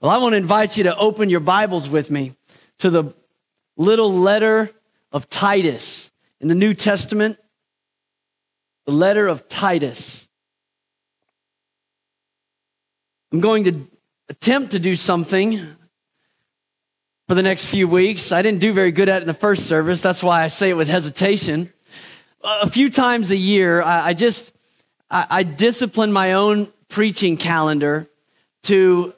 Well, I want to invite you to open your Bibles with me to the little letter of Titus in the New Testament. The letter of Titus. I'm going to attempt to do something for the next few weeks. I didn't do very good at it in the first service. That's why I say it with hesitation. A few times a year, I, just I, I discipline my own preaching calendar to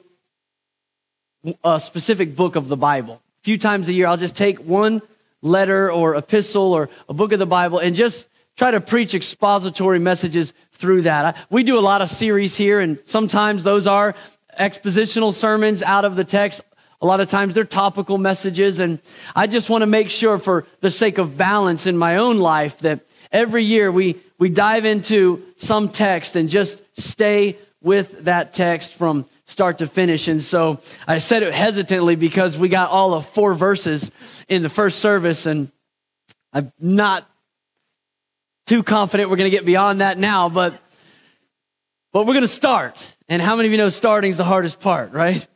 a specific book of the Bible. A few times a year, I'll just take one letter or epistle or a book of the Bible and just try to preach expository messages through that. We do a lot of series here, and sometimes those are expositional sermons out of the text. A lot of times they're topical messages, and I just want to make sure, for the sake of balance in my own life, that every year we, we dive into some text and just stay with that text from start to finish. And so I said it hesitantly because we got all of four verses in the first service, and I'm not too confident we're going to get beyond that now, but but we're going to start. And how many of you know starting is the hardest part, right?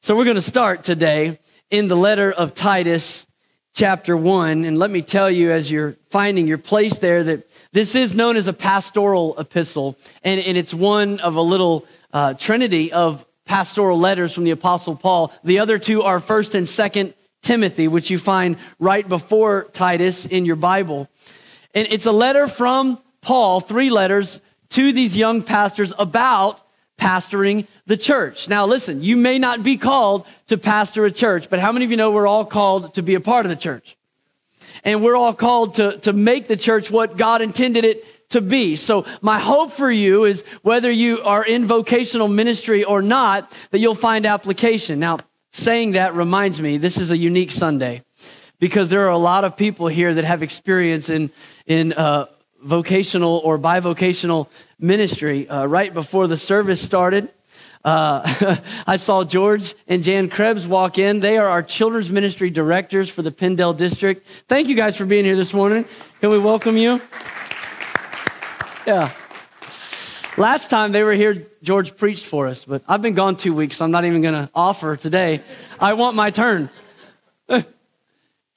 So we're going to start today in the letter of Titus, chapter 1. And let me tell you, as you're finding your place there, that this is known as a pastoral epistle, and, and it's one of a little uh, trinity of pastoral letters from the Apostle Paul. The other two are 1st and 2nd Timothy, which you find right before Titus in your Bible. And it's a letter from Paul, three letters to these young pastors about pastoring the church. Now, listen, you may not be called to pastor a church, but how many of you know we're all called to be a part of the church? And we're all called to, to make the church what God intended it to be. So my hope for you is whether you are in vocational ministry or not, that you'll find application. Now, saying that reminds me, this is a unique Sunday because there are a lot of people here that have experience in, in, uh, vocational or bivocational ministry. Uh, right before the service started, uh, I saw George and Jan Krebs walk in. They are our children's ministry directors for the PennDel District. Thank you guys for being here this morning. Can we welcome you? Yeah. Last time they were here, George preached for us, but I've been gone two weeks, so I'm not even going to offer today. I want my turn. so,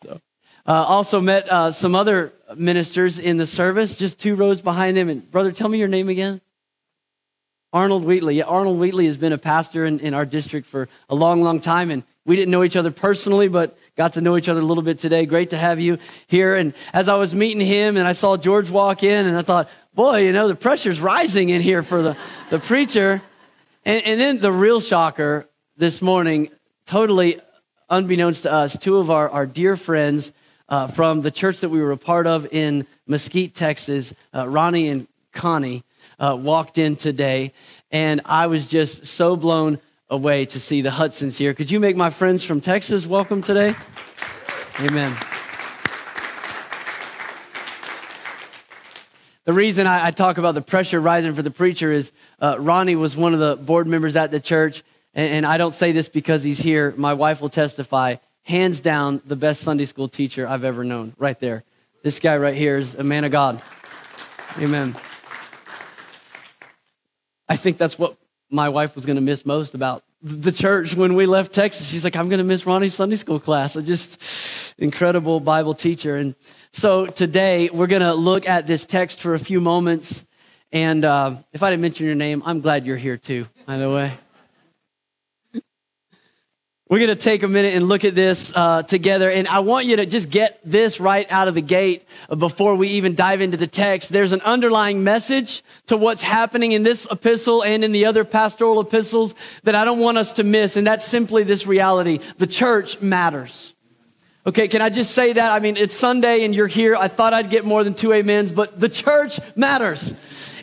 uh, also met uh, some other ministers in the service, just two rows behind them. And brother, tell me your name again. Arnold Wheatley. Yeah, Arnold Wheatley has been a pastor in, in our district for a long, long time, and we didn't know each other personally, but got to know each other a little bit today. Great to have you here. And as I was meeting him, and I saw George walk in, and I thought, boy, you know, the pressure's rising in here for the, the preacher. And, and then the real shocker this morning, totally unbeknownst to us, two of our, our dear friends uh, from the church that we were a part of in Mesquite, Texas, uh, Ronnie and Connie, uh, walked in today. And I was just so blown away to see the Hudsons here. Could you make my friends from Texas welcome today? Amen. The reason I, I, talk about the pressure rising for the preacher is uh, Ronnie was one of the board members at the church, and, and, I don't say this because he's here. My wife will testify. Hands down, the best Sunday school teacher I've ever known, right there. This guy right here is a man of God. Amen. I think that's what my wife was going to miss most about the church when we left Texas. She's like, I'm going to miss Ronnie's Sunday school class. A just incredible Bible teacher. And so today we're going to look at this text for a few moments. And uh, if I didn't mention your name, I'm glad you're here too, by the way. We're going to take a minute and look at this uh, together. And I want you to just get this right out of the gate before we even dive into the text. There's an underlying message to what's happening in this epistle and in the other pastoral epistles that I don't want us to miss. And that's simply this reality the church matters. Okay, can I just say that? I mean, it's Sunday and you're here. I thought I'd get more than two amens, but the church matters.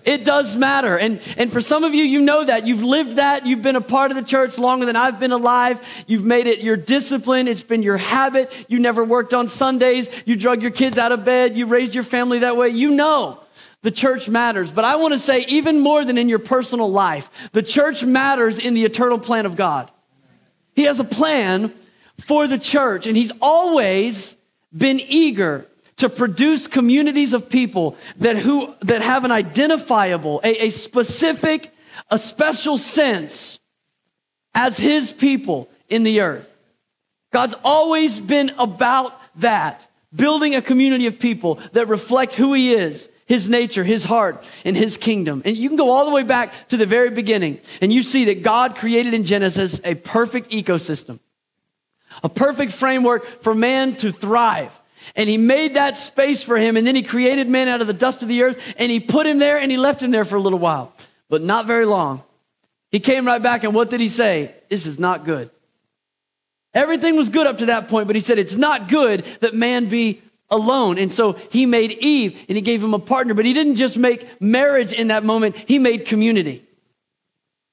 It does matter. And, and for some of you, you know that. You've lived that. You've been a part of the church longer than I've been alive. You've made it your discipline. It's been your habit. You never worked on Sundays. You drug your kids out of bed. You raised your family that way. You know the church matters. But I want to say, even more than in your personal life, the church matters in the eternal plan of God. He has a plan for the church. And he's always been eager to produce communities of people that, who, that have an identifiable, a, a specific, a special sense as his people in the earth. God's always been about that, building a community of people that reflect who he is, his nature, his heart, and his kingdom. And you can go all the way back to the very beginning, and you see that God created in Genesis a perfect ecosystem, a perfect framework for man to thrive. And he made that space for him, and then he created man out of the dust of the earth, and he put him there, and he left him there for a little while, but not very long. He came right back, and what did he say? This is not good. Everything was good up to that point, but he said, It's not good that man be alone. And so he made Eve and he gave him a partner, but he didn't just make marriage in that moment, he made community.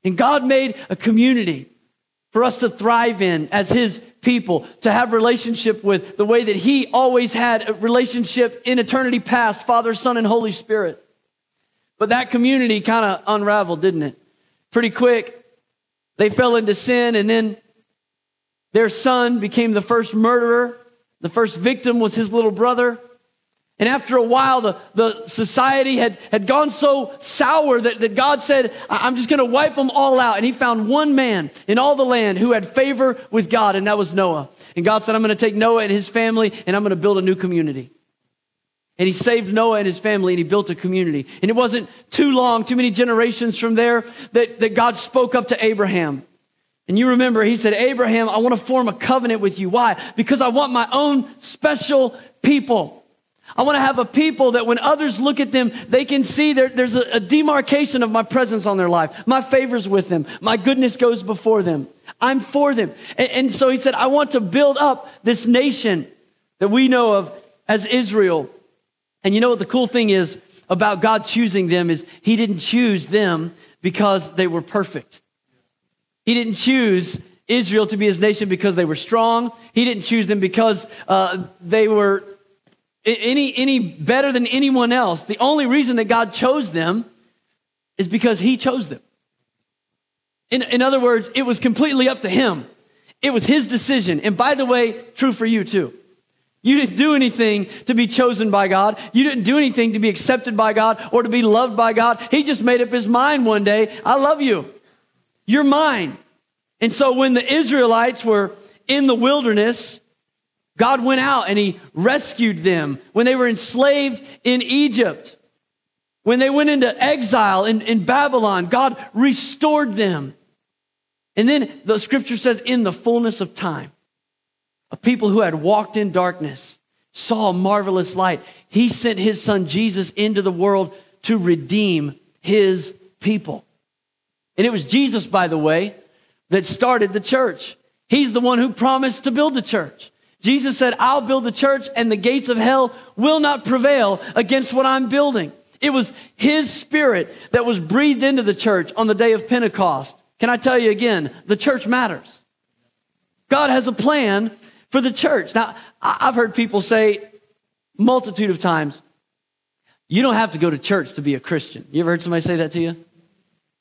And God made a community for us to thrive in as his people, to have relationship with the way that he always had a relationship in eternity past, Father, Son, and Holy Spirit. But that community kind of unraveled, didn't it? Pretty quick. They fell into sin and then their son became the first murderer. The first victim was his little brother. And after a while, the, the society had, had gone so sour that, that God said, I'm just going to wipe them all out. And he found one man in all the land who had favor with God, and that was Noah. And God said, I'm going to take Noah and his family, and I'm going to build a new community. And he saved Noah and his family, and he built a community. And it wasn't too long, too many generations from there, that, that God spoke up to Abraham. And you remember, he said, Abraham, I want to form a covenant with you. Why? Because I want my own special people. I want to have a people that when others look at them, they can see there, there's a, a demarcation of my presence on their life. My favors with them. My goodness goes before them. I'm for them. And, and so he said, I want to build up this nation that we know of as Israel. And you know what the cool thing is about God choosing them is he didn't choose them because they were perfect. He didn't choose Israel to be his nation because they were strong. He didn't choose them because uh, they were any, any better than anyone else. The only reason that God chose them is because he chose them. In, in other words, it was completely up to him. It was his decision. And by the way, true for you too. You didn't do anything to be chosen by God. You didn't do anything to be accepted by God or to be loved by God. He just made up his mind one day I love you. You're mine. And so when the Israelites were in the wilderness, God went out and he rescued them. When they were enslaved in Egypt, when they went into exile in, in Babylon, God restored them. And then the scripture says, in the fullness of time, a people who had walked in darkness saw a marvelous light. He sent his son Jesus into the world to redeem his people. And it was Jesus, by the way, that started the church. He's the one who promised to build the church. Jesus said, I'll build the church and the gates of hell will not prevail against what I'm building. It was his spirit that was breathed into the church on the day of Pentecost. Can I tell you again? The church matters. God has a plan for the church. Now, I've heard people say multitude of times, you don't have to go to church to be a Christian. You ever heard somebody say that to you?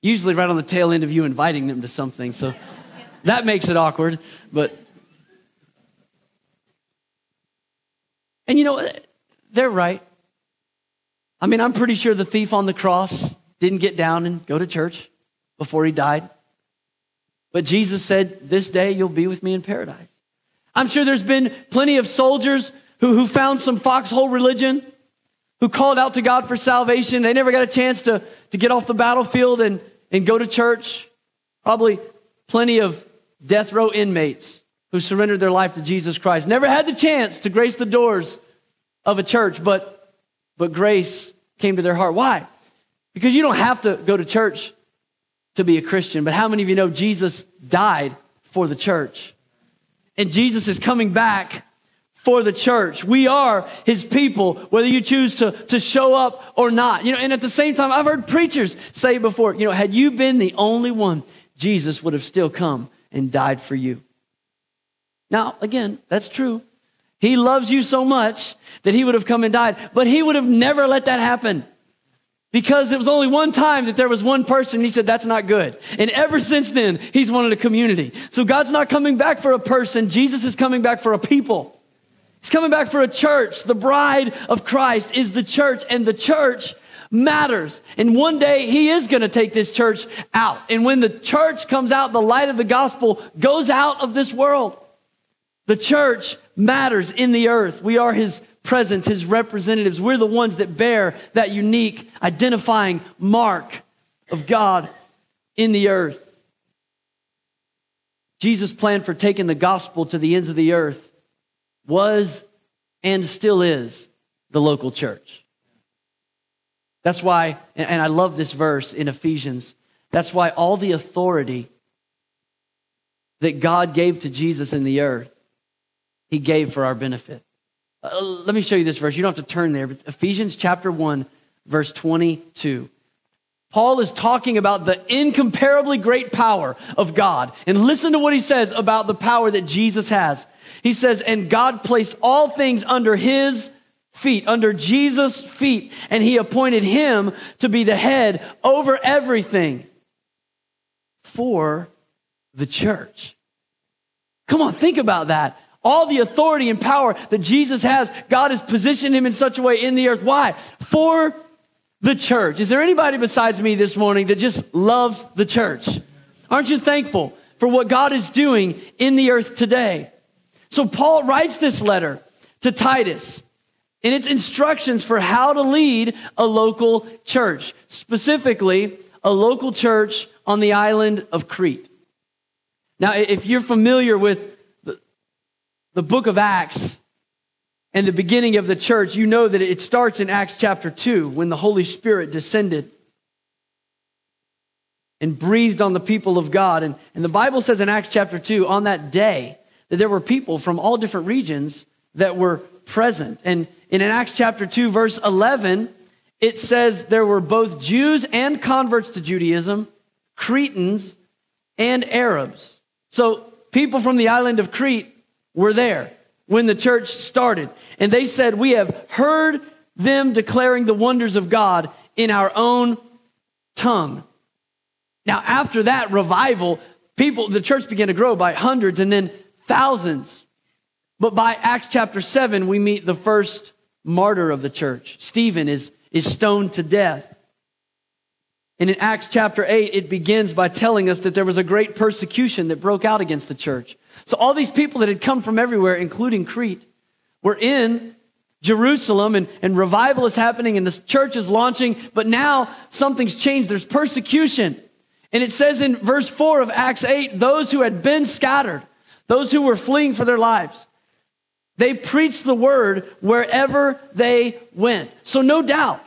usually right on the tail end of you inviting them to something. So that makes it awkward. But, and you know, they're right. I mean, I'm pretty sure the thief on the cross didn't get down and go to church before he died. But Jesus said, This day you'll be with me in paradise. I'm sure there's been plenty of soldiers who, who found some foxhole religion, who called out to God for salvation. They never got a chance to, to get off the battlefield and, and go to church. Probably plenty of death row inmates who surrendered their life to Jesus Christ. Never had the chance to grace the doors of a church, but, but grace came to their heart. Why? Because you don't have to go to church to be a Christian, but how many of you know Jesus died for the church? And Jesus is coming back for the church. We are his people, whether you choose to, to show up or not. You know, and at the same time, I've heard preachers say before, you know, had you been the only one, Jesus would have still come and died for you. Now, again, that's true. He loves you so much that he would have come and died, but he would have never let that happen. Because it was only one time that there was one person, he said, that's not good. And ever since then, he's wanted a community. So God's not coming back for a person, Jesus is coming back for a people. He's coming back for a church. The bride of Christ is the church, and the church matters. And one day he is going to take this church out. And when the church comes out, the light of the gospel goes out of this world. The church matters in the earth. We are his presence, his representatives. We're the ones that bear that unique identifying mark of God in the earth. Jesus' plan for taking the gospel to the ends of the earth was and still is the local church. That's why, and I love this verse in Ephesians, that's why all the authority that God gave to Jesus in the earth, he gave for our benefit. Uh, let me show you this verse. You don't have to turn there, but Ephesians chapter 1, verse 22. Paul is talking about the incomparably great power of God. And listen to what he says about the power that Jesus has. He says, And God placed all things under his feet, under Jesus' feet, and he appointed him to be the head over everything for the church. Come on, think about that. All the authority and power that Jesus has, God has positioned him in such a way in the earth. Why? For the church. Is there anybody besides me this morning that just loves the church? Aren't you thankful for what God is doing in the earth today? So Paul writes this letter to Titus and it's instructions for how to lead a local church, specifically a local church on the island of Crete. Now, if you're familiar with the, book of Acts, and the beginning of the church, you know that it starts in Acts chapter 2 when the Holy Spirit descended and breathed on the people of God. And, and the Bible says in Acts chapter 2, on that day, that there were people from all different regions that were present. And in Acts chapter 2, verse 11, it says there were both Jews and converts to Judaism, Cretans and Arabs. So people from the island of Crete were there when the church started. And they said, We have heard them declaring the wonders of God in our own tongue. Now, after that revival, people, the church began to grow by hundreds and then thousands. But by Acts chapter 7, we meet the first martyr of the church. Stephen is, is stoned to death. And in Acts chapter 8, it begins by telling us that there was a great persecution that broke out against the church. So all these people that had come from everywhere, including Crete, were in Jerusalem and, and revival is happening and the church is launching, but now something's changed. There's persecution. And it says in verse 4 of Acts 8 those who had been scattered, those who were fleeing for their lives, they preached the word wherever they went. So, no doubt,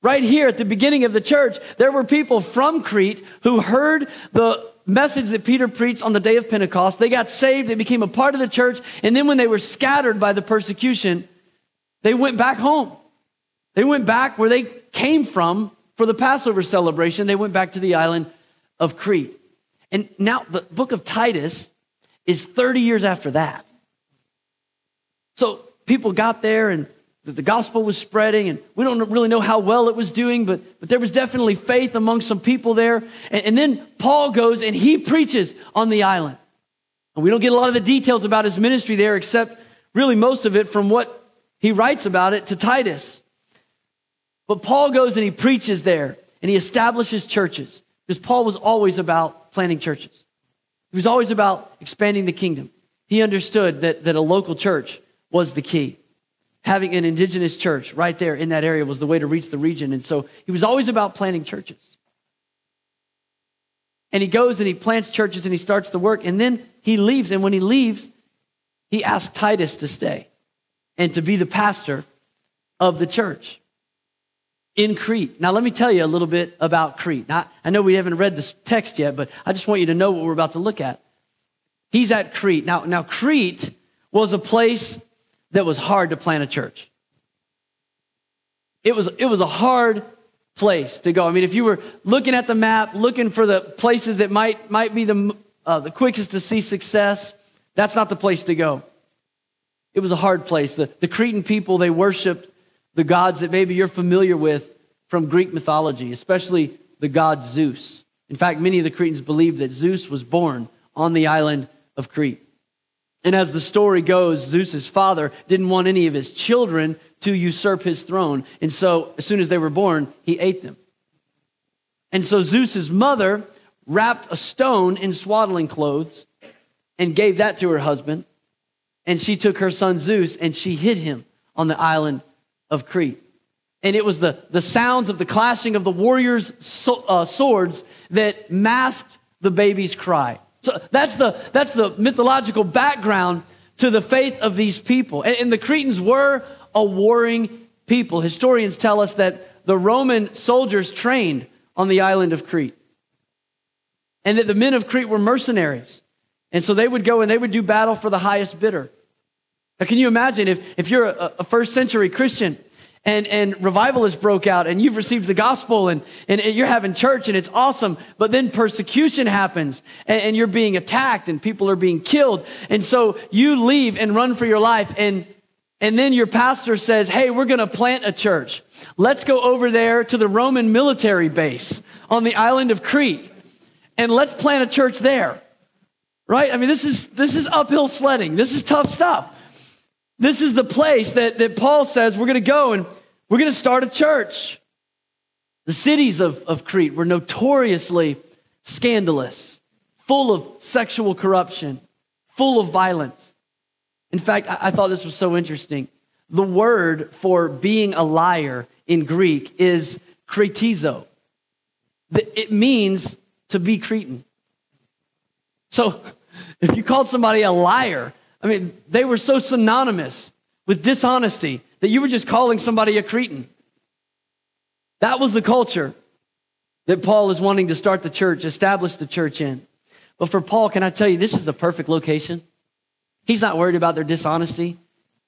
right here at the beginning of the church, there were people from Crete who heard the message that Peter preached on the day of Pentecost. They got saved, they became a part of the church, and then when they were scattered by the persecution, they went back home. They went back where they came from for the Passover celebration. They went back to the island of Crete. And now the book of Titus is 30 years after that. So people got there and that the gospel was spreading, and we don't really know how well it was doing, but, but there was definitely faith among some people there. And, and then Paul goes and he preaches on the island. And we don't get a lot of the details about his ministry there, except really most of it from what he writes about it to Titus. But Paul goes and he preaches there, and he establishes churches, because Paul was always about planting churches. He was always about expanding the kingdom. He understood that, that a local church was the key having an indigenous church right there in that area was the way to reach the region. And so he was always about planting churches. And he goes and he plants churches and he starts the work. And then he leaves. And when he leaves, he asks Titus to stay and to be the pastor of the church in Crete. Now, let me tell you a little bit about Crete. Now, I know we haven't read this text yet, but I just want you to know what we're about to look at. He's at Crete. Now, now Crete was a place that was hard to plant a church. It was, it was a hard place to go. I mean, if you were looking at the map, looking for the places that might, might be the, uh, the quickest to see success, that's not the place to go. It was a hard place. The, the Cretan people, they worshiped the gods that maybe you're familiar with from Greek mythology, especially the god Zeus. In fact, many of the Cretans believed that Zeus was born on the island of Crete. And as the story goes, Zeus's father didn't want any of his children to usurp his throne. And so, as soon as they were born, he ate them. And so, Zeus's mother wrapped a stone in swaddling clothes and gave that to her husband. And she took her son Zeus and she hid him on the island of Crete. And it was the, the sounds of the clashing of the warriors' so, uh, swords that masked the baby's cry. So that's the, that's the mythological background to the faith of these people. And, and the Cretans were a warring people. Historians tell us that the Roman soldiers trained on the island of Crete and that the men of Crete were mercenaries. And so they would go and they would do battle for the highest bidder. Now, can you imagine if, if you're a, a first century Christian and, and revival has broke out and you've received the gospel and, and, you're having church and it's awesome, but then persecution happens and, and you're being attacked and people are being killed. And so you leave and run for your life and, and then your pastor says, Hey, we're going to plant a church. Let's go over there to the Roman military base on the island of Crete and let's plant a church there. Right? I mean, this is, this is uphill sledding. This is tough stuff. This is the place that, that Paul says we're going to go and we're going to start a church. The cities of, of Crete were notoriously scandalous, full of sexual corruption, full of violence. In fact, I, I thought this was so interesting. The word for being a liar in Greek is kretizo. It means to be Cretan. So if you called somebody a liar, I mean, they were so synonymous with dishonesty that you were just calling somebody a Cretan. That was the culture that Paul is wanting to start the church, establish the church in. But for Paul, can I tell you, this is the perfect location. He's not worried about their dishonesty.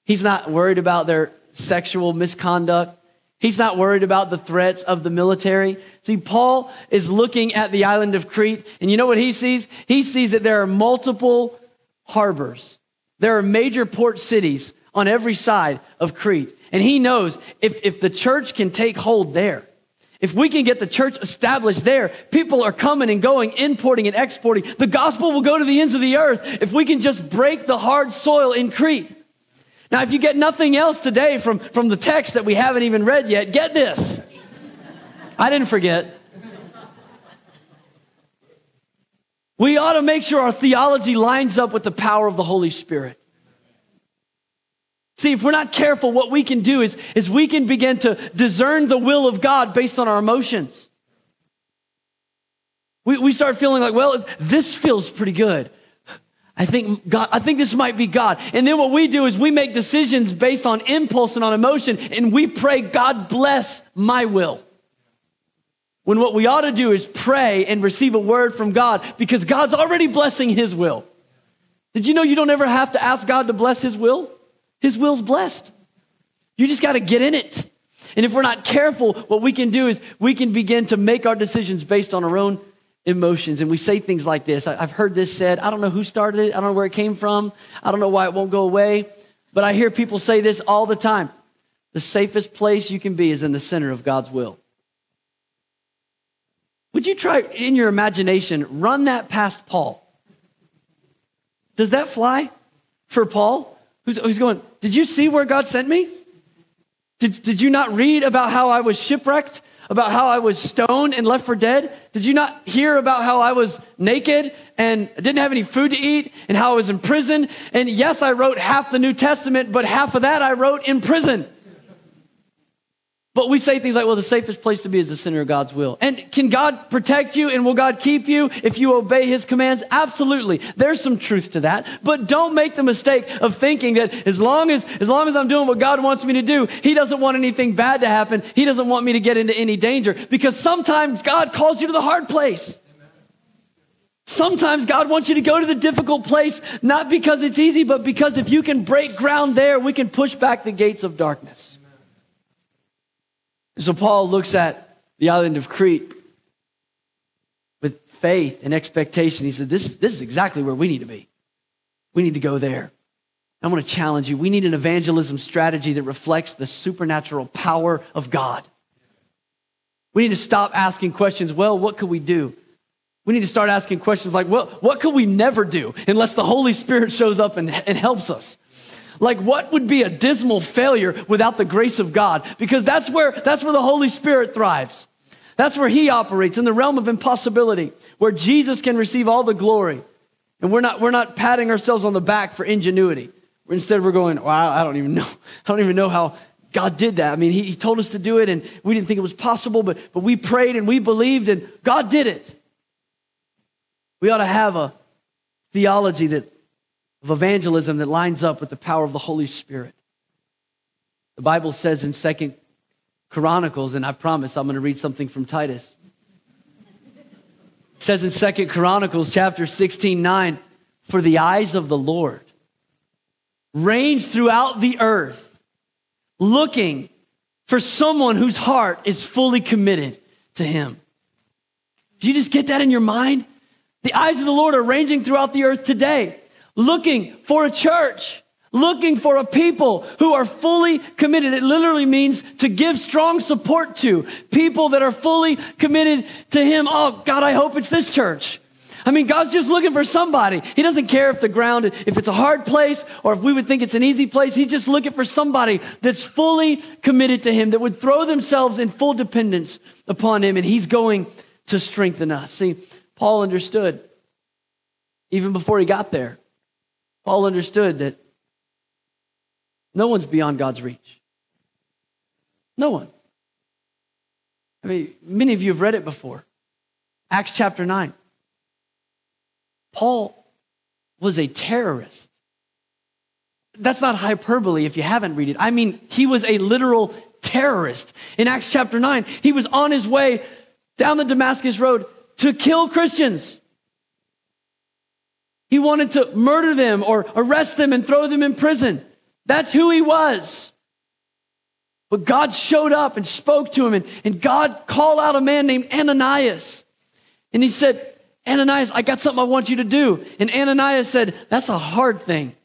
He's not worried about their sexual misconduct. He's not worried about the threats of the military. See, Paul is looking at the island of Crete, and you know what he sees? He sees that there are multiple harbors. There are major port cities on every side of Crete. And he knows if, if the church can take hold there, if we can get the church established there, people are coming and going, importing and exporting. The gospel will go to the ends of the earth if we can just break the hard soil in Crete. Now, if you get nothing else today from, from the text that we haven't even read yet, get this. I didn't forget. We ought to make sure our theology lines up with the power of the Holy Spirit. See, if we're not careful, what we can do is, is we can begin to discern the will of God based on our emotions. We, we start feeling like, well, this feels pretty good. I think God, I think this might be God. And then what we do is we make decisions based on impulse and on emotion, and we pray, God bless my will. When what we ought to do is pray and receive a word from God because God's already blessing his will. Did you know you don't ever have to ask God to bless his will? His will's blessed. You just got to get in it. And if we're not careful, what we can do is we can begin to make our decisions based on our own emotions. And we say things like this I've heard this said. I don't know who started it. I don't know where it came from. I don't know why it won't go away. But I hear people say this all the time. The safest place you can be is in the center of God's will. Would you try in your imagination, run that past Paul? Does that fly for Paul? Who's, who's going, Did you see where God sent me? Did, did you not read about how I was shipwrecked? about how I was stoned and left for dead? Did you not hear about how I was naked and didn't have any food to eat and how I was in prison? And yes, I wrote half the New Testament, but half of that I wrote in prison. But we say things like, well, the safest place to be is the center of God's will. And can God protect you and will God keep you if you obey his commands? Absolutely. There's some truth to that. But don't make the mistake of thinking that as long as, as long as I'm doing what God wants me to do, he doesn't want anything bad to happen. He doesn't want me to get into any danger because sometimes God calls you to the hard place. Sometimes God wants you to go to the difficult place, not because it's easy, but because if you can break ground there, we can push back the gates of darkness. So Paul looks at the island of Crete with faith and expectation. He said, this, this is exactly where we need to be. We need to go there. I want to challenge you. We need an evangelism strategy that reflects the supernatural power of God. We need to stop asking questions, well, what could we do? We need to start asking questions like, well, what could we never do unless the Holy Spirit shows up and, and helps us? Like what would be a dismal failure without the grace of God? Because that's where that's where the Holy Spirit thrives. That's where he operates in the realm of impossibility, where Jesus can receive all the glory. And we're not we're not patting ourselves on the back for ingenuity. Instead we're going, wow, I don't even know. I don't even know how God did that. I mean, he, he told us to do it and we didn't think it was possible, but, but we prayed and we believed and God did it. We ought to have a theology that, of evangelism that lines up with the power of the Holy Spirit. The Bible says in Second Chronicles, and I promise I'm going to read something from Titus. It says in Second Chronicles chapter 16, 9, for the eyes of the Lord range throughout the earth, looking for someone whose heart is fully committed to him. Do you just get that in your mind? The eyes of the Lord are ranging throughout the earth today, looking for a church, looking for a people who are fully committed. It literally means to give strong support to people that are fully committed to Him. Oh, God, I hope it's this church. I mean, God's just looking for somebody. He doesn't care if the ground, if it's a hard place or if we would think it's an easy place. He's just looking for somebody that's fully committed to Him, that would throw themselves in full dependence upon Him, and He's going to strengthen us. See, Paul understood, even before he got there, Paul understood that no one's beyond God's reach. No one. I mean, many of you have read it before. Acts chapter 9. Paul was a terrorist. That's not hyperbole if you haven't read it. I mean, he was a literal terrorist. In Acts chapter 9, he was on his way down the Damascus road to kill Christians. He wanted to murder them or arrest them and throw them in prison. That's who he was. But God showed up and spoke to him, and, and God called out a man named Ananias. And he said, Ananias, I got something I want you to do. And Ananias said, That's a hard thing.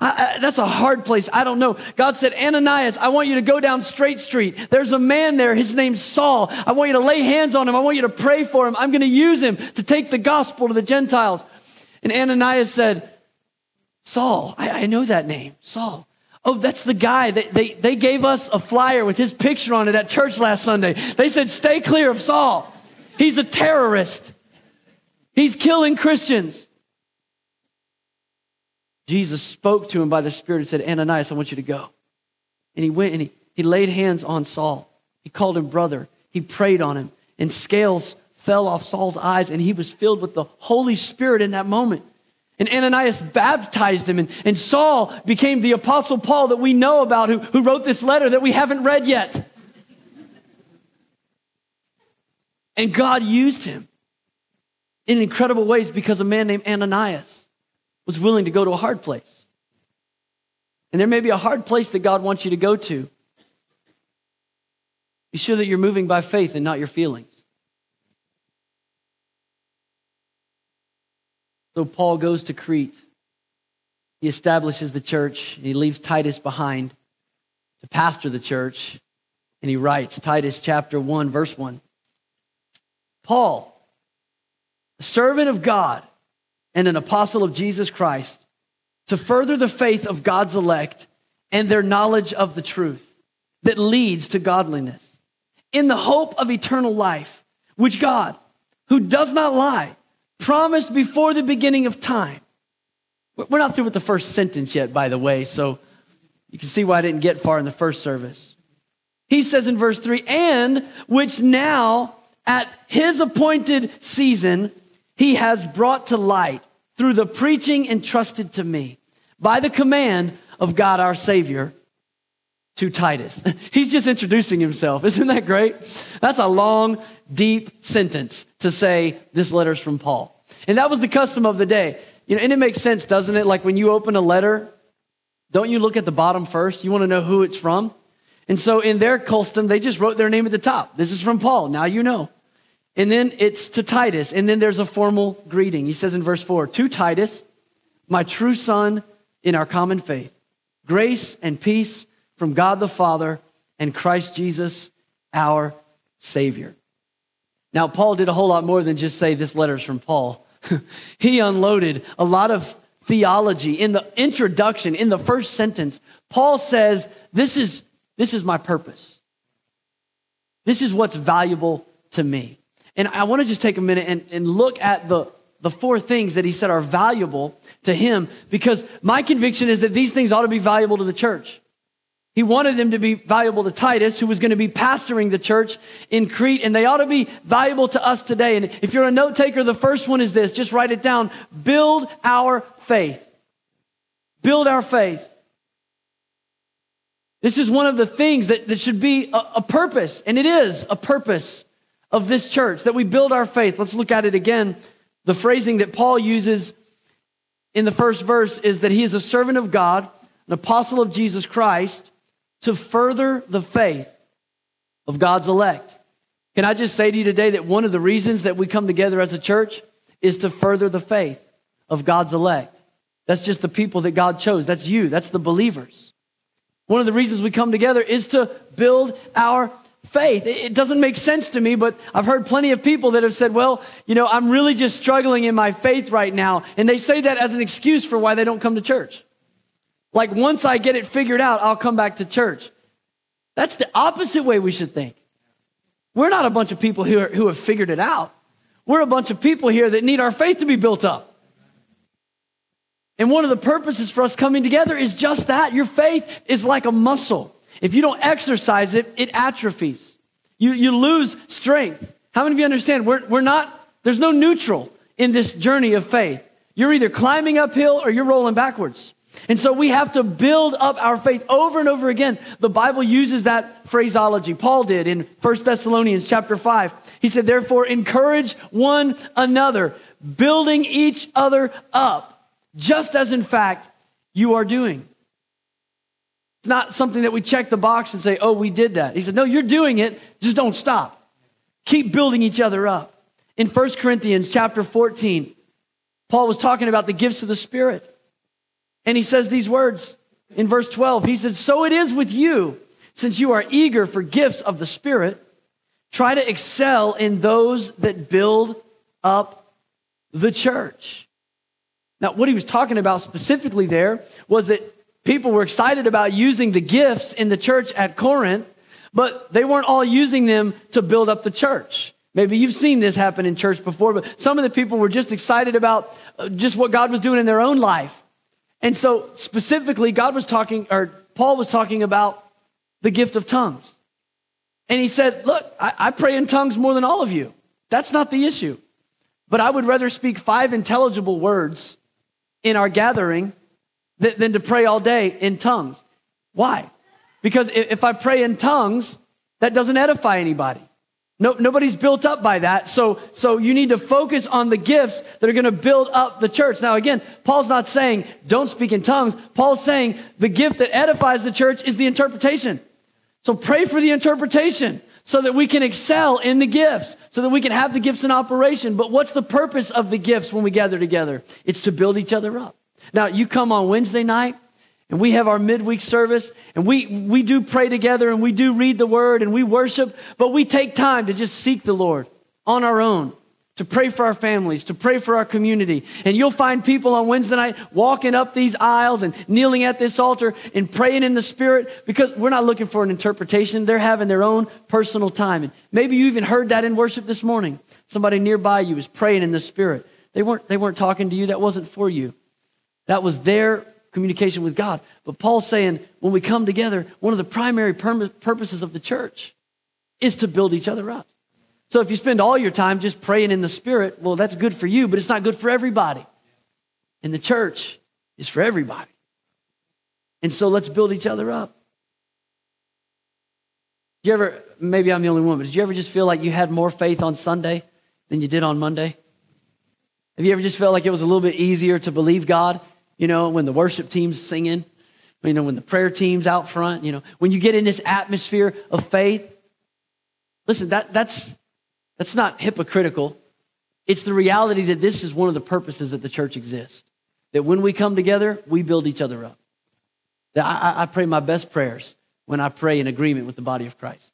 I, I, that's a hard place. I don't know. God said, Ananias, I want you to go down Straight Street. There's a man there. His name's Saul. I want you to lay hands on him. I want you to pray for him. I'm going to use him to take the gospel to the Gentiles. And Ananias said, Saul, I, I know that name, Saul. Oh, that's the guy. They, they, they gave us a flyer with his picture on it at church last Sunday. They said, Stay clear of Saul. He's a terrorist, he's killing Christians. Jesus spoke to him by the Spirit and said, Ananias, I want you to go. And he went and he, he laid hands on Saul. He called him brother. He prayed on him. And scales fell off Saul's eyes, and he was filled with the Holy Spirit in that moment. And Ananias baptized him, and, and Saul became the apostle Paul that we know about, who, who wrote this letter that we haven't read yet. And God used him in incredible ways because a man named Ananias was willing to go to a hard place. And there may be a hard place that God wants you to go to. Be sure that you're moving by faith and not your feelings. So Paul goes to Crete. He establishes the church. He leaves Titus behind to pastor the church. And he writes, Titus chapter 1, verse 1. Paul, a servant of God and an apostle of Jesus Christ to further the faith of God's elect and their knowledge of the truth that leads to godliness in the hope of eternal life, which God, who does not lie, promised before the beginning of time. We're not through with the first sentence yet, by the way, so you can see why I didn't get far in the first service. He says in verse 3 and which now at his appointed season he has brought to light through the preaching entrusted to me by the command of God our Savior to Titus. He's just introducing himself. Isn't that great? That's a long, deep sentence to say this letter's from Paul. And that was the custom of the day. You know, and it makes sense, doesn't it? Like when you open a letter, don't you look at the bottom first? You want to know who it's from? And so in their custom, they just wrote their name at the top. This is from Paul. Now you know. And then it's to Titus, and then there's a formal greeting. He says in verse 4 To Titus, my true son in our common faith, grace and peace from God the Father and Christ Jesus, our Savior. Now, Paul did a whole lot more than just say this letter is from Paul. he unloaded a lot of theology, in the introduction, in the first sentence, Paul says, This is, this is my purpose. This is what's valuable to me. And I want to just take a minute and, and look at the, the four things that he said are valuable to him because my conviction is that these things ought to be valuable to the church. He wanted them to be valuable to Titus, who was going to be pastoring the church in Crete, and they ought to be valuable to us today. And if you're a note taker, the first one is this just write it down build our faith. Build our faith. This is one of the things that, that should be a, a purpose, and it is a purpose of this church that we build our faith. Let's look at it again. The phrasing that Paul uses in the first verse is that he is a servant of God, an apostle of Jesus Christ to further the faith of God's elect. Can I just say to you today that one of the reasons that we come together as a church is to further the faith of God's elect? That's just the people that God chose. That's you, that's the believers. One of the reasons we come together is to build our faith. It doesn't make sense to me, but I've heard plenty of people that have said, well, you know, I'm really just struggling in my faith right now. And they say that as an excuse for why they don't come to church. Like once I get it figured out, I'll come back to church. That's the opposite way we should think. We're not a bunch of people who, are, who have figured it out. We're a bunch of people here that need our faith to be built up. And one of the purposes for us coming together is just that. Your faith is like a muscle. If you don't exercise it, it atrophies. You, you lose strength. How many of you understand? We're, we're not, there's no neutral in this journey of faith. You're either climbing uphill or you're rolling backwards. And so we have to build up our faith over and over again. The Bible uses that phraseology. Paul did in 1 Thessalonians chapter 5. He said, Therefore, encourage one another, building each other up, just as in fact you are doing. It's not something that we check the box and say, Oh, we did that. He said, No, you're doing it, just don't stop. Keep building each other up. In 1 Corinthians chapter 14, Paul was talking about the gifts of the Spirit. And he says these words in verse 12. He said, So it is with you, since you are eager for gifts of the Spirit, try to excel in those that build up the church. Now, what he was talking about specifically there was that people were excited about using the gifts in the church at Corinth, but they weren't all using them to build up the church. Maybe you've seen this happen in church before, but some of the people were just excited about uh, just what God was doing in their own life. And so specifically, God was talking, or Paul was talking about the gift of tongues. And he said, Look, I, I, pray in tongues more than all of you. That's not the issue. But I would rather speak five intelligible words in our gathering than, than to pray all day in tongues. Why? Because if I pray in tongues, that doesn't edify anybody. No, nobody's built up by that. So, so you need to focus on the gifts that are going to build up the church. Now, again, Paul's not saying don't speak in tongues. Paul's saying the gift that edifies the church is the interpretation. So pray for the interpretation so that we can excel in the gifts, so that we can have the gifts in operation. But what's the purpose of the gifts when we gather together? It's to build each other up. Now, you come on Wednesday night, and we have our midweek service and we, we do pray together and we do read the word and we worship, but we take time to just seek the Lord on our own, to pray for our families, to pray for our community. And you'll find people on Wednesday night walking up these aisles and kneeling at this altar and praying in the Spirit because we're not looking for an interpretation. They're having their own personal time. And maybe you even heard that in worship this morning. Somebody nearby you was praying in the Spirit. They weren't, they weren't talking to you. That wasn't for you. That was their communication with God. But Paul's saying when we come together, one of the primary purposes of the church is to build each other up. So if you spend all your time just praying in the Spirit, well, that's good for you, but it's not good for everybody. And the church is for everybody. And so let's build each other up. Did you ever, maybe I'm the only one, but did you ever just feel like you had more faith on Sunday than you did on Monday? Have you ever just felt like it was a little bit easier to believe God you know, when the worship team's singing, you know, when the prayer team's out front, you know, when you get in this atmosphere of faith. Listen, that, that's, that's not hypocritical. It's the reality that this is one of the purposes that the church exists. That when we come together, we build each other up. That I, I pray my best prayers when I pray in agreement with the body of Christ.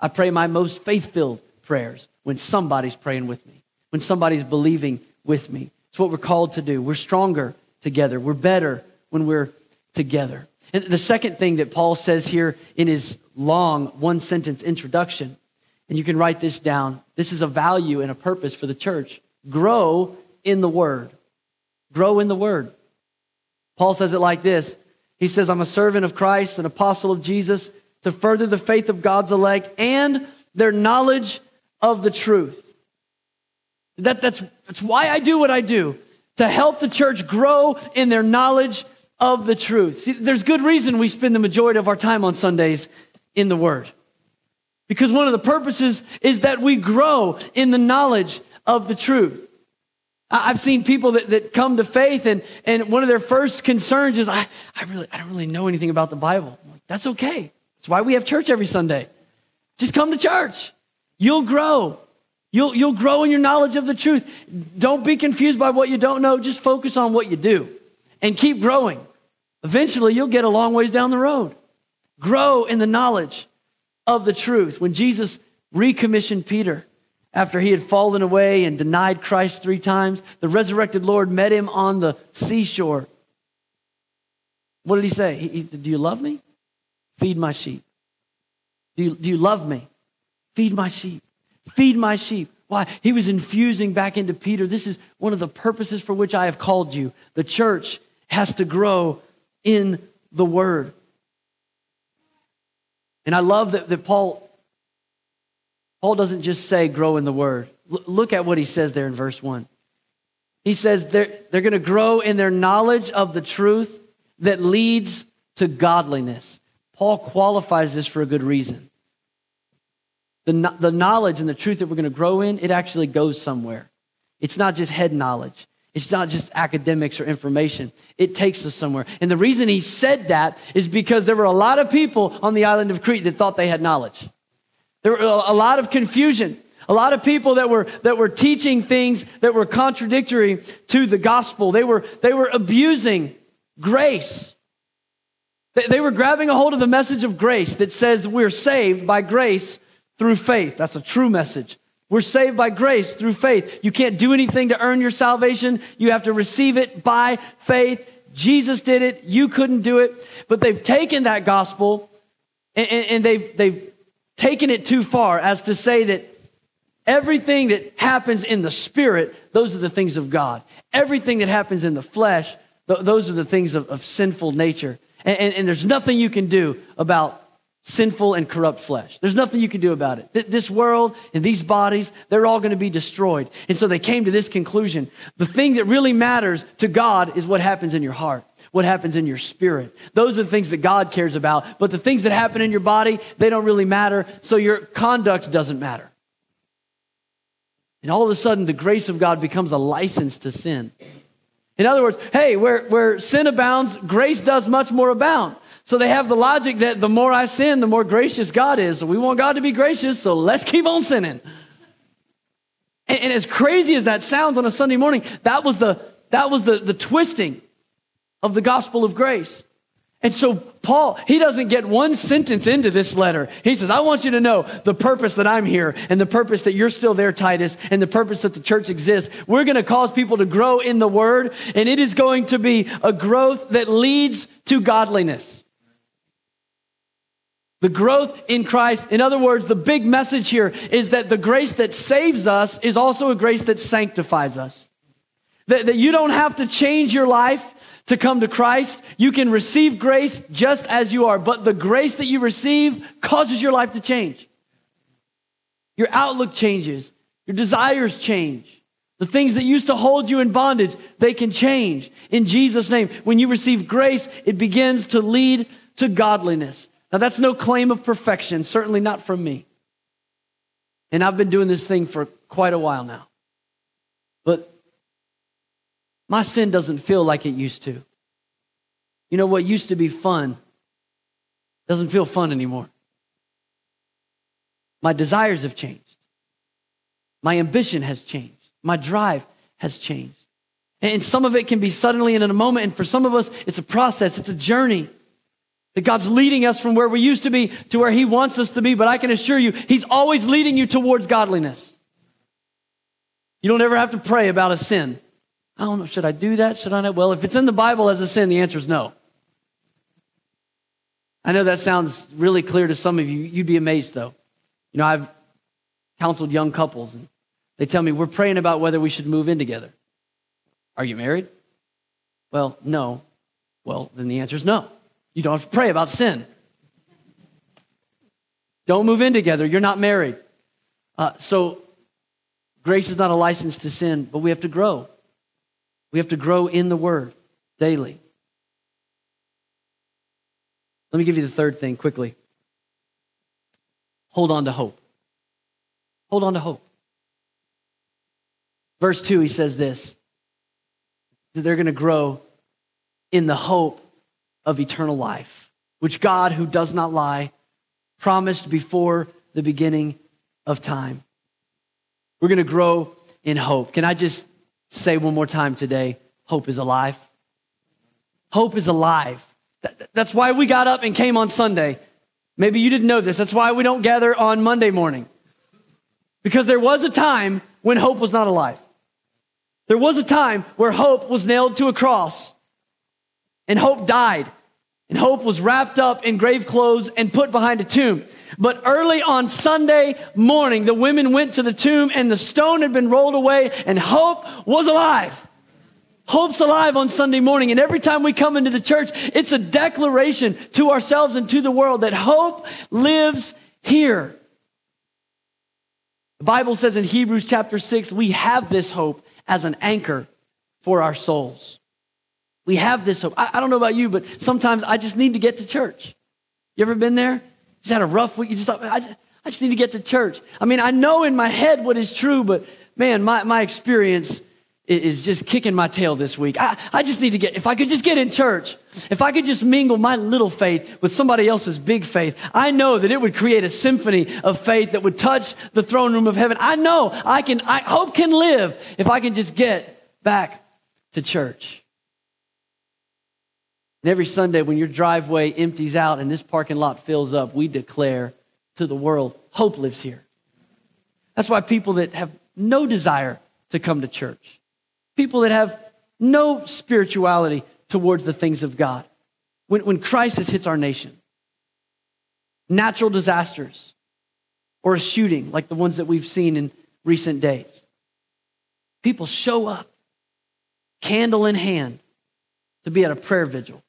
I pray my most faith filled prayers when somebody's praying with me, when somebody's believing with me. It's what we're called to do. We're stronger together. We're better when we're together. And the second thing that Paul says here in his long one sentence introduction, and you can write this down this is a value and a purpose for the church grow in the word. Grow in the word. Paul says it like this He says, I'm a servant of Christ, an apostle of Jesus, to further the faith of God's elect and their knowledge of the truth. That, that's, that's why I do what I do, to help the church grow in their knowledge of the truth. See, there's good reason we spend the majority of our time on Sundays in the Word. Because one of the purposes is that we grow in the knowledge of the truth. I've seen people that, that come to faith and, and one of their first concerns is, I, I, really, I don't really know anything about the Bible. Like, That's okay. That's why we have church every Sunday. Just come to church. You'll grow. You'll, you'll grow in your knowledge of the truth. Don't be confused by what you don't know. Just focus on what you do and keep growing. Eventually, you'll get a long ways down the road. Grow in the knowledge of the truth. When Jesus recommissioned Peter after he had fallen away and denied Christ three times, the resurrected Lord met him on the seashore. What did he say? He, he, do you love me? Feed my sheep. Do you, do you love me? Feed my sheep. Feed my sheep. Why? He was infusing back into Peter. This is one of the purposes for which I have called you. The church has to grow in the word. And I love that, that Paul, Paul doesn't just say grow in the word. L- look at what he says there in verse 1. He says they're, they're going to grow in their knowledge of the truth that leads to godliness. Paul qualifies this for a good reason. The, the knowledge and the truth that we're going to grow in, it actually goes somewhere. It's not just head knowledge. It's not just academics or information. It takes us somewhere. And the reason he said that is because there were a lot of people on the island of Crete that thought they had knowledge. There were a lot of confusion. A lot of people that were, that were teaching things that were contradictory to the gospel. They were, they were abusing grace. They, they were grabbing a hold of the message of grace that says we're saved by grace through faith. That's a true message. We're saved by grace through faith. You can't do anything to earn your salvation. You have to receive it by faith. Jesus did it. You couldn't do it. But they've taken that gospel and, and, and they've, they've taken it too far as to say that everything that happens in the spirit, those are the things of God. Everything that happens in the flesh, th- those are the things of, of sinful nature. And, and, and there's nothing you can do about sinful and corrupt flesh. There's nothing you can do about it. This world and these bodies, they're all going to be destroyed. And so they came to this conclusion. The thing that really matters to God is what happens in your heart. What happens in your spirit. Those are the things that God cares about. But the things that happen in your body, they don't really matter. So your conduct doesn't matter. And all of a sudden, the grace of God becomes a license to sin. In other words, hey, where, where sin abounds, grace does much more abound. So they have the logic that the more I sin, the more gracious God is. We want God to be gracious, so let's keep on sinning. And, and as crazy as that sounds on a Sunday morning, that was the that was the, the twisting of the gospel of grace. And so Paul, he doesn't get one sentence into this letter. He says, I want you to know the purpose that I'm here and the purpose that you're still there, Titus, and the purpose that the church exists. We're going to cause people to grow in the word, and it is going to be a growth that leads to godliness the growth in Christ. In other words, the big message here is that the grace that saves us is also a grace that sanctifies us. That, that you don't have to change your life to come to Christ. You can receive grace just as you are, but the grace that you receive causes your life to change. Your outlook changes, your desires change. The things that used to hold you in bondage, they can change in Jesus' name. When you receive grace, it begins to lead to godliness. Now, that's no claim of perfection, certainly not from me. And I've been doing this thing for quite a while now. But my sin doesn't feel like it used to. You know what used to be fun doesn't feel fun anymore. My desires have changed. My ambition has changed. My drive has changed. And some of it can be suddenly and in a moment. And for some of us, it's a process, it's a journey. That God's leading us from where we used to be to where He wants us to be. But I can assure you, He's always leading you towards godliness. You don't ever have to pray about a sin. I don't know, should I do that? Should I not? Well, if it's in the Bible as a sin, the answer is no. I know that sounds really clear to some of you. You'd be amazed, though. You know, I've counseled young couples, and they tell me, We're praying about whether we should move in together. Are you married? Well, no. Well, then the answer is no. You don't have to pray about sin. Don't move in together. You're not married. Uh, so, grace is not a license to sin, but we have to grow. We have to grow in the Word daily. Let me give you the third thing quickly. Hold on to hope. Hold on to hope. Verse 2, he says this that they're going to grow in the hope of eternal life, which God, who does not lie, promised before the beginning of time. We're going to grow in hope. Can I just say one more time today hope is alive? Hope is alive. That's why we got up and came on Sunday. Maybe you didn't know this. That's why we don't gather on Monday morning. Because there was a time when hope was not alive. There was a time where hope was nailed to a cross and hope died. And hope was wrapped up in grave clothes and put behind a tomb. But early on Sunday morning, the women went to the tomb and the stone had been rolled away and hope was alive. Hope's alive on Sunday morning. And every time we come into the church, it's a declaration to ourselves and to the world that hope lives here. The Bible says in Hebrews chapter 6, we have this hope as an anchor for our souls. We have this hope. I, I, don't know about you, but sometimes I just need to get to church. You ever been there? Just had a rough week. You just thought, I just, I just need to get to church. I mean, I know in my head what is true, but man, my, my experience is just kicking my tail this week. I, I just need to get, if I could just get in church, if I could just mingle my little faith with somebody else's big faith, I know that it would create a symphony of faith that would touch the throne room of heaven. I know I can, I hope can live if I can just get back to church. And every Sunday when your driveway empties out and this parking lot fills up, we declare to the world, hope lives here. That's why people that have no desire to come to church, people that have no spirituality towards the things of God. When, when crisis hits our nation, natural disasters, or a shooting like the ones that we've seen in recent days, people show up, candle in hand, to be at a prayer vigil.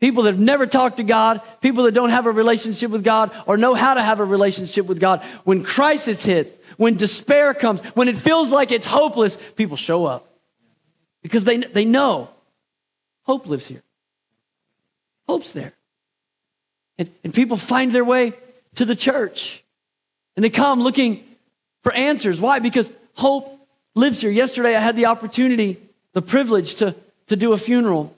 People that have never talked to God, people that don't have a relationship with God or know how to have a relationship with God, when crisis hits, when despair comes, when it feels like it's hopeless, people show up because they, they know hope lives here. Hope's there. And, and people find their way to the church and they come looking for answers. Why? Because hope lives here. Yesterday, I had the opportunity, the privilege to, to do a funeral.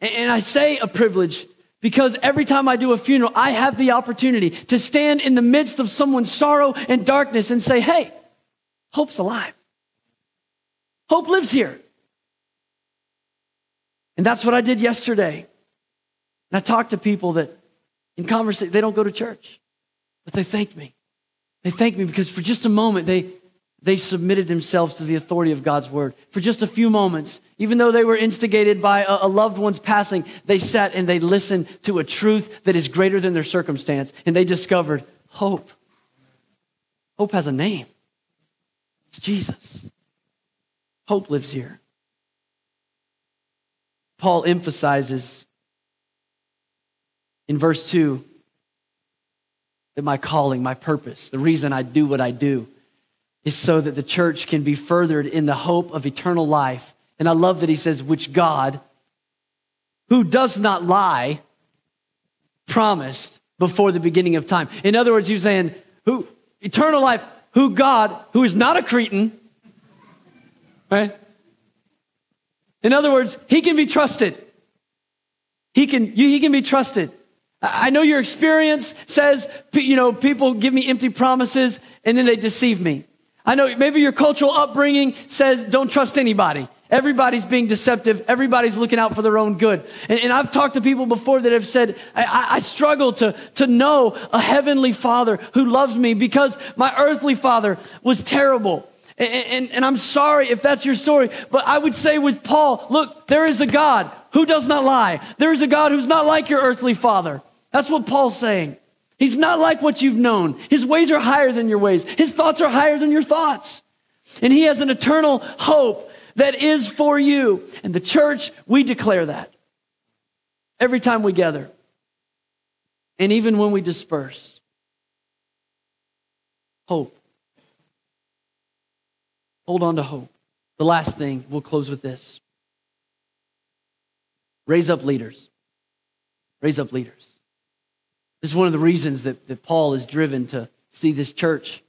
And, I say a privilege because every time I do a funeral, I have the opportunity to stand in the midst of someone's sorrow and darkness and say, hey, hope's alive. Hope lives here. And that's what I did yesterday. And I talked to people that in conversation, they don't go to church, but they thanked me. They thanked me because for just a moment, they, they submitted themselves to the authority of God's word. For just a few moments, even though they were instigated by a, loved one's passing, they sat and they listened to a truth that is greater than their circumstance. And they discovered hope. Hope has a name. It's Jesus. Hope lives here. Paul emphasizes in verse 2 that my calling, my purpose, the reason I do what I do is so that the church can be furthered in the hope of eternal life. And I love that he says, which God, who does not lie, promised before the beginning of time. In other words, he's saying, who, eternal life, who God, who is not a Cretan, right? In other words, he can be trusted. He can, he can be trusted. I know your experience says, you know, people give me empty promises and then they deceive me. I know maybe your cultural upbringing says don't trust anybody. Everybody's being deceptive. Everybody's looking out for their own good. And, and I've talked to people before that have said, I, I, struggle to, to know a heavenly father who loves me because my earthly father was terrible. And, and, and, I'm sorry if that's your story, but I would say with Paul, look, there is a God who does not lie. There is a God who's not like your earthly father. That's what Paul's saying. He's not like what you've known. His ways are higher than your ways, his thoughts are higher than your thoughts. And he has an eternal hope that is for you. And the church, we declare that every time we gather. And even when we disperse, hope. Hold on to hope. The last thing, we'll close with this raise up leaders. Raise up leaders. This is one of the reasons that, that Paul is driven to see this church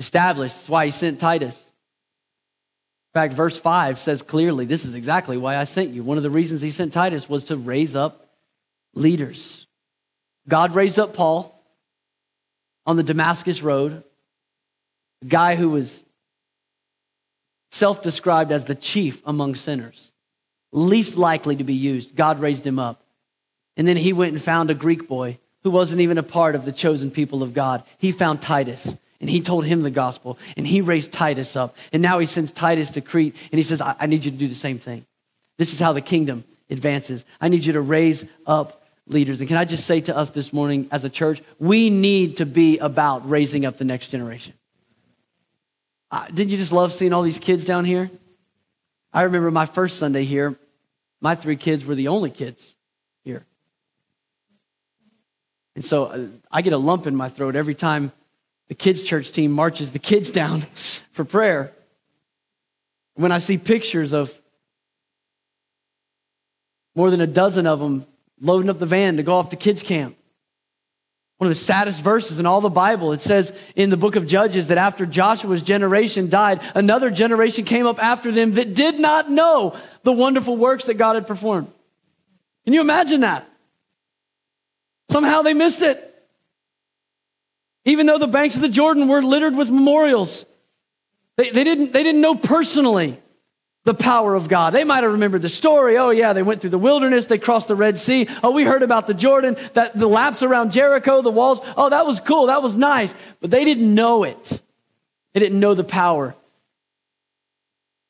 established. That's why he sent Titus. In fact, verse 5 says clearly this is exactly why I sent you. One of the reasons he sent Titus was to raise up leaders. God raised up Paul on the Damascus Road, a guy who was self described as the chief among sinners, least likely to be used. God raised him up. And then he went and found a Greek boy who wasn't even a part of the chosen people of God. He found Titus and he told him the gospel and he raised Titus up. And now he sends Titus to Crete and he says, I, I need you to do the same thing. This is how the kingdom advances. I need you to raise up leaders. And can I just say to us this morning as a church, we need to be about raising up the next generation. Uh, didn't you just love seeing all these kids down here? I remember my first Sunday here, my three kids were the only kids here. And so uh, I get a lump in my throat every time the kids' church team marches the kids down for prayer. When I see pictures of more than a dozen of them loading up the van to go off to kids' camp. One of the saddest verses in all the Bible. It says in the book of Judges that after Joshua's generation died, another generation came up after them that did not know the wonderful works that God had performed. Can you imagine that? Somehow they missed it. Even though the banks of the Jordan were littered with memorials, they, they, didn't, they didn't know personally the power of God. They might have remembered the story. Oh, yeah, they went through the wilderness, they crossed the Red Sea. Oh, we heard about the Jordan, that the laps around Jericho, the walls. Oh, that was cool, that was nice. But they didn't know it. They didn't know the power.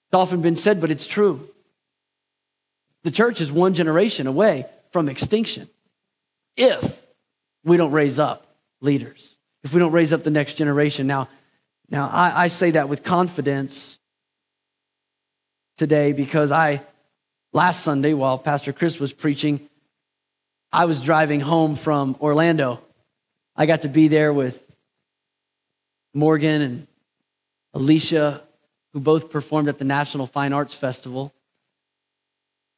It's often been said, but it's true. The church is one generation away from extinction if we don't raise up leaders if we don't raise up the next generation. Now, now I, I say that with confidence today because I, last Sunday, while Pastor Chris was preaching, I was driving home from Orlando. I got to be there with Morgan and Alicia, who both performed at the National Fine Arts Festival.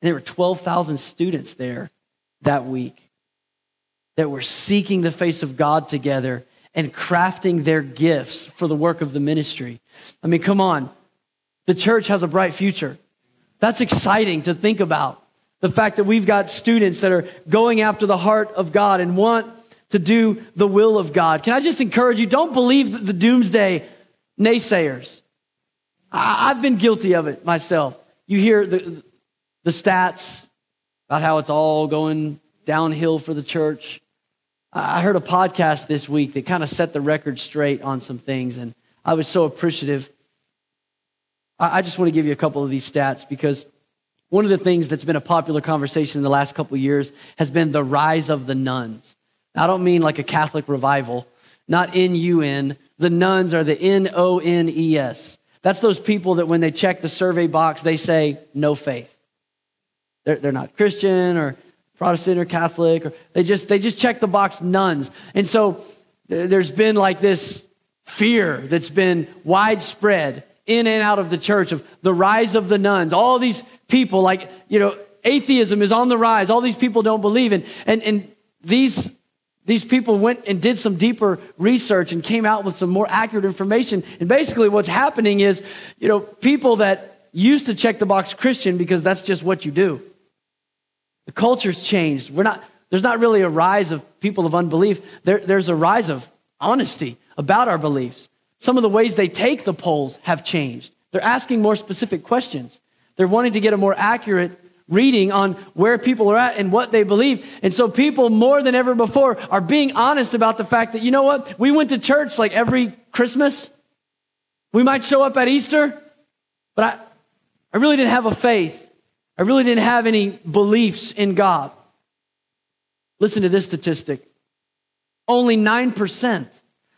And there were 12,000 students there that week that were seeking the face of God together and crafting their gifts for the work of the ministry. I mean, come on. The church has a bright future. That's exciting to think about. The fact that we've got students that are going after the heart of God and want to do the will of God. Can I just encourage you? Don't believe the doomsday naysayers. I've been guilty of it myself. You hear the, the stats about how it's all going downhill for the church. I heard a podcast this week that kind of set the record straight on some things, and I was so appreciative. I just want to give you a couple of these stats because one of the things that's been a popular conversation in the last couple of years has been the rise of the nones. I don't mean like a Catholic revival, not N U N. The nones are the N O N E S. That's those people that when they check the survey box, they say no faith. They're, they're not Christian or Protestant or Catholic, or they just they just check the box nones. And so there's been like this fear that's been widespread in and out of the church of the rise of the nones. All these people, like, you know, atheism is on the rise. All these people don't believe. And and and these these people went and did some deeper research and came out with some more accurate information. And basically what's happening is, you know, people that used to check the box Christian because that's just what you do. The culture's changed. We're not, there's not really a rise of people of unbelief. There, there's a rise of honesty about our beliefs. Some of the ways they take the polls have changed. They're asking more specific questions. They're wanting to get a more accurate reading on where people are at and what they believe. And so people more than ever before are being honest about the fact that, you know what? We went to church like every Christmas. We might show up at Easter, but I, I really didn't have a faith. I really didn't have any beliefs in God. Listen to this statistic. Only 9%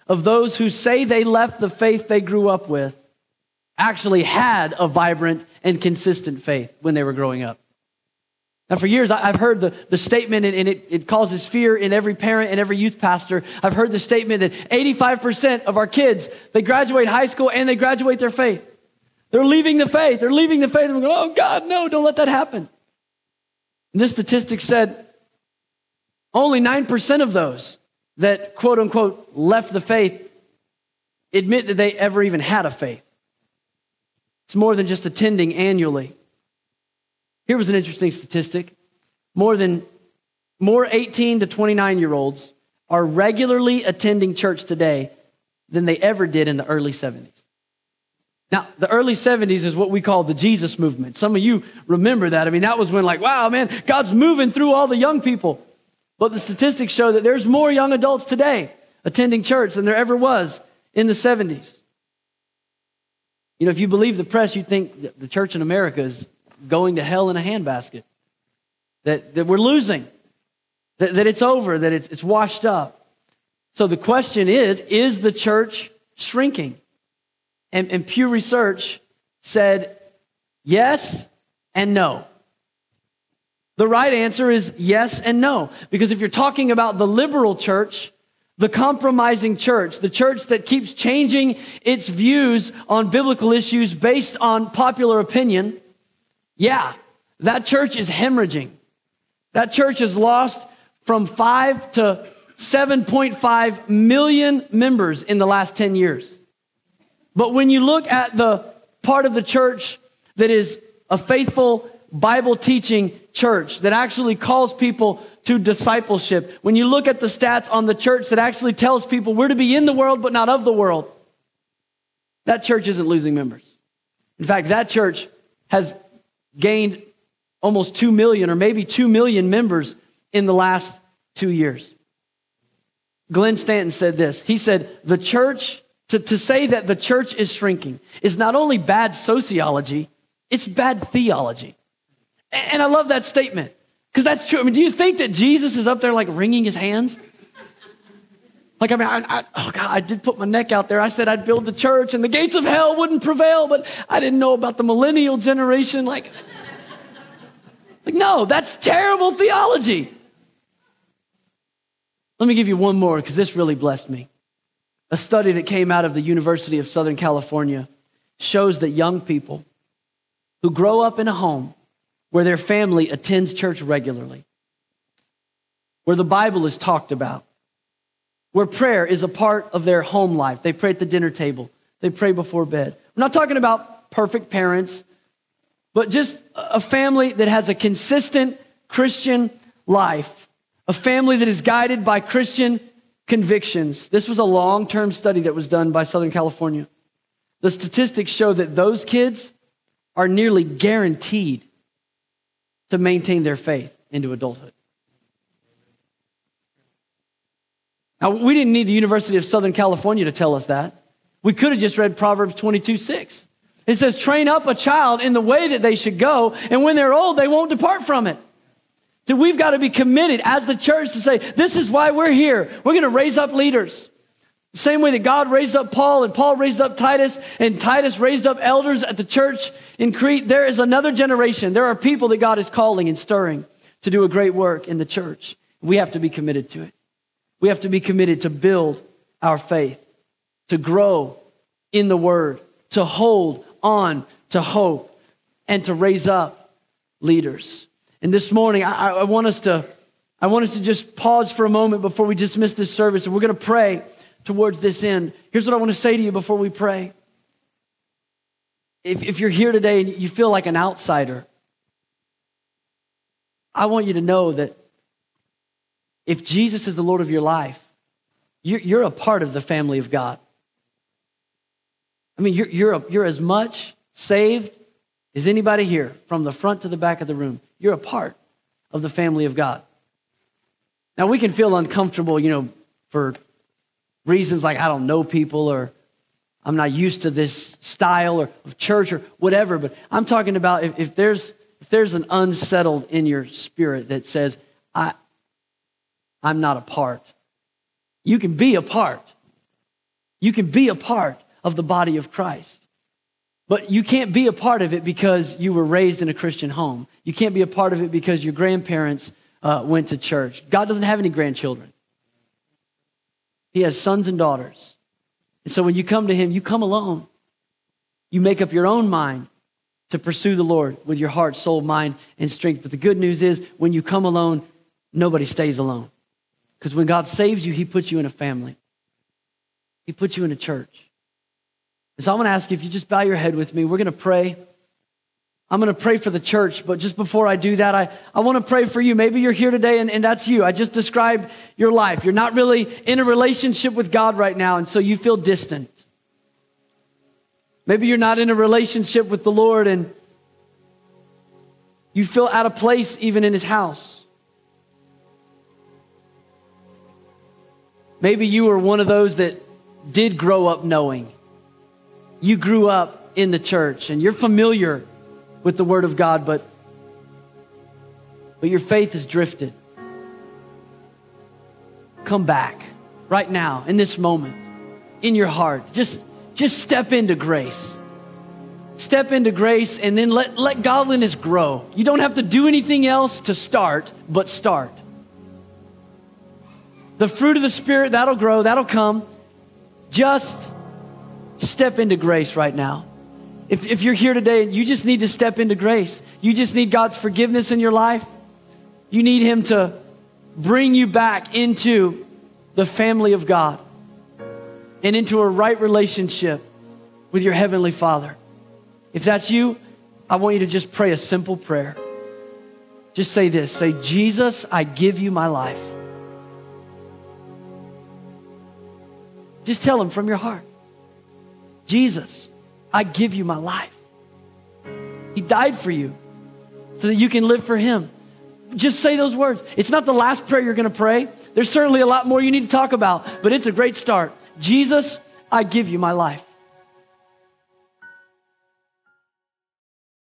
of those who say they left the faith they grew up with actually had a vibrant and consistent faith when they were growing up. Now, for years, I've heard the, the statement, and it, it causes fear in every parent and every youth pastor. I've heard the statement that 85% of our kids, they graduate high school and they graduate their faith. They're leaving the faith. They're leaving the faith. And we go, oh, God, no, don't let that happen. And this statistic said only 9% of those that, quote unquote, left the faith admit that they ever even had a faith. It's more than just attending annually. Here was an interesting statistic. More than more 18 to 29 year olds are regularly attending church today than they ever did in the early 70s. Now, the early 70s is what we call the Jesus movement. Some of you remember that. I mean, that was when, like, wow, man, God's moving through all the young people. But the statistics show that there's more young adults today attending church than there ever was in the 70s. You know, if you believe the press, you think the church in America is going to hell in a handbasket, that, that we're losing, that, that it's over, that it's, it's washed up. So the question is is the church shrinking? And, and Pew Research said yes and no. The right answer is yes and no. Because if you're talking about the liberal church, the compromising church, the church that keeps changing its views on biblical issues based on popular opinion, yeah, that church is hemorrhaging. That church has lost from 5 to 7.5 million members in the last 10 years. But when you look at the part of the church that is a faithful Bible teaching church that actually calls people to discipleship, when you look at the stats on the church that actually tells people we're to be in the world but not of the world, that church isn't losing members. In fact, that church has gained almost 2 million or maybe 2 million members in the last two years. Glenn Stanton said this. He said, The church, to, to say that the church is shrinking, is not only bad sociology, it's bad theology. And I love that statement because that's true. I mean, do you think that Jesus is up there like wringing his hands? Like, I mean, I, I, oh God, I did put my neck out there. I said I'd build the church and the gates of hell wouldn't prevail, but I didn't know about the millennial generation. Like, like no, that's terrible theology. Let me give you one more because this really blessed me. A study that came out of the University of Southern California shows that young people who grow up in a home where their family attends church regularly, where the Bible is talked about, where prayer is a part of their home life. They pray at the dinner table, they pray before bed. I'm not talking about perfect parents, but just a family that has a consistent Christian life, a family that is guided by Christian convictions. This was a long term study that was done by Southern California. The statistics show that those kids are nearly guaranteed to maintain their faith into adulthood. Now, we didn't need the University of Southern California to tell us that. We could have just read Proverbs 22 6. It says, train up a child in the way that they should go, and when they're old, they won't depart from it. So we've got to be committed as the church to say, this is why we're here. We're going to raise up leaders. Same way that God raised up Paul and Paul raised up Titus and Titus raised up elders at the church in Crete, there is another generation. There are people that God is calling and stirring to do a great work in the church. We have to be committed to it. We have to be committed to build our faith, to grow in the word, to hold on to hope, and to raise up leaders. And this morning, I, I, want us to, I want us to just pause for a moment before we dismiss this service, and we're going to pray towards this end. Here's what I want to say to you before we pray. If, if you're here today and you feel like an outsider, I want you to know that if Jesus is the Lord of your life, you're, you're a part of the family of God. I mean, you're, you're, a, you're as much saved as anybody here, from the front to the back of the room. You're a part of the family of God. Now, we can feel uncomfortable, you know, for reasons like I don't know people or I'm not used to this style or of church or whatever, but I'm talking about if, if there's if there's an unsettled in your spirit that says, I I'm not a part. You can be a part. You can be a part of the body of Christ. But you can't be a part of it because you were raised in a Christian home. You can't be a part of it because your grandparents uh, went to church. God doesn't have any grandchildren, He has sons and daughters. And so when you come to Him, you come alone. You make up your own mind to pursue the Lord with your heart, soul, mind, and strength. But the good news is when you come alone, nobody stays alone. Because when God saves you, He puts you in a family, He puts you in a church. So I'm going to ask you if you just bow your head with me. We're going to pray. I'm going to pray for the church, but just before I do that, I, I want to pray for you. Maybe you're here today and, and that's you. I just described your life. You're not really in a relationship with God right now, and so you feel distant. Maybe you're not in a relationship with the Lord and you feel out of place even in His house. Maybe you were one of those that did grow up knowing. You grew up in the church and you're familiar with the Word of God, but, but your faith has drifted. Come back right now, in this moment, in your heart. Just, just step into grace. Step into grace and then let, let godliness grow. You don't have to do anything else to start, but start. The fruit of the Spirit, that'll grow, that'll come. Just step into grace right now. If, if you're here today and you just need to step into grace, you just need God's forgiveness in your life, you need Him to bring you back into the family of God and into a right relationship with your Heavenly Father. If that's you, I want you to just pray a simple prayer. Just say this say, Jesus, I give you my life. Just tell him from your heart Jesus, I give you my life. He died for you so that you can live for him. Just say those words. It's not the last prayer you're going to pray. There's certainly a lot more you need to talk about, but it's a great start. Jesus, I give you my life.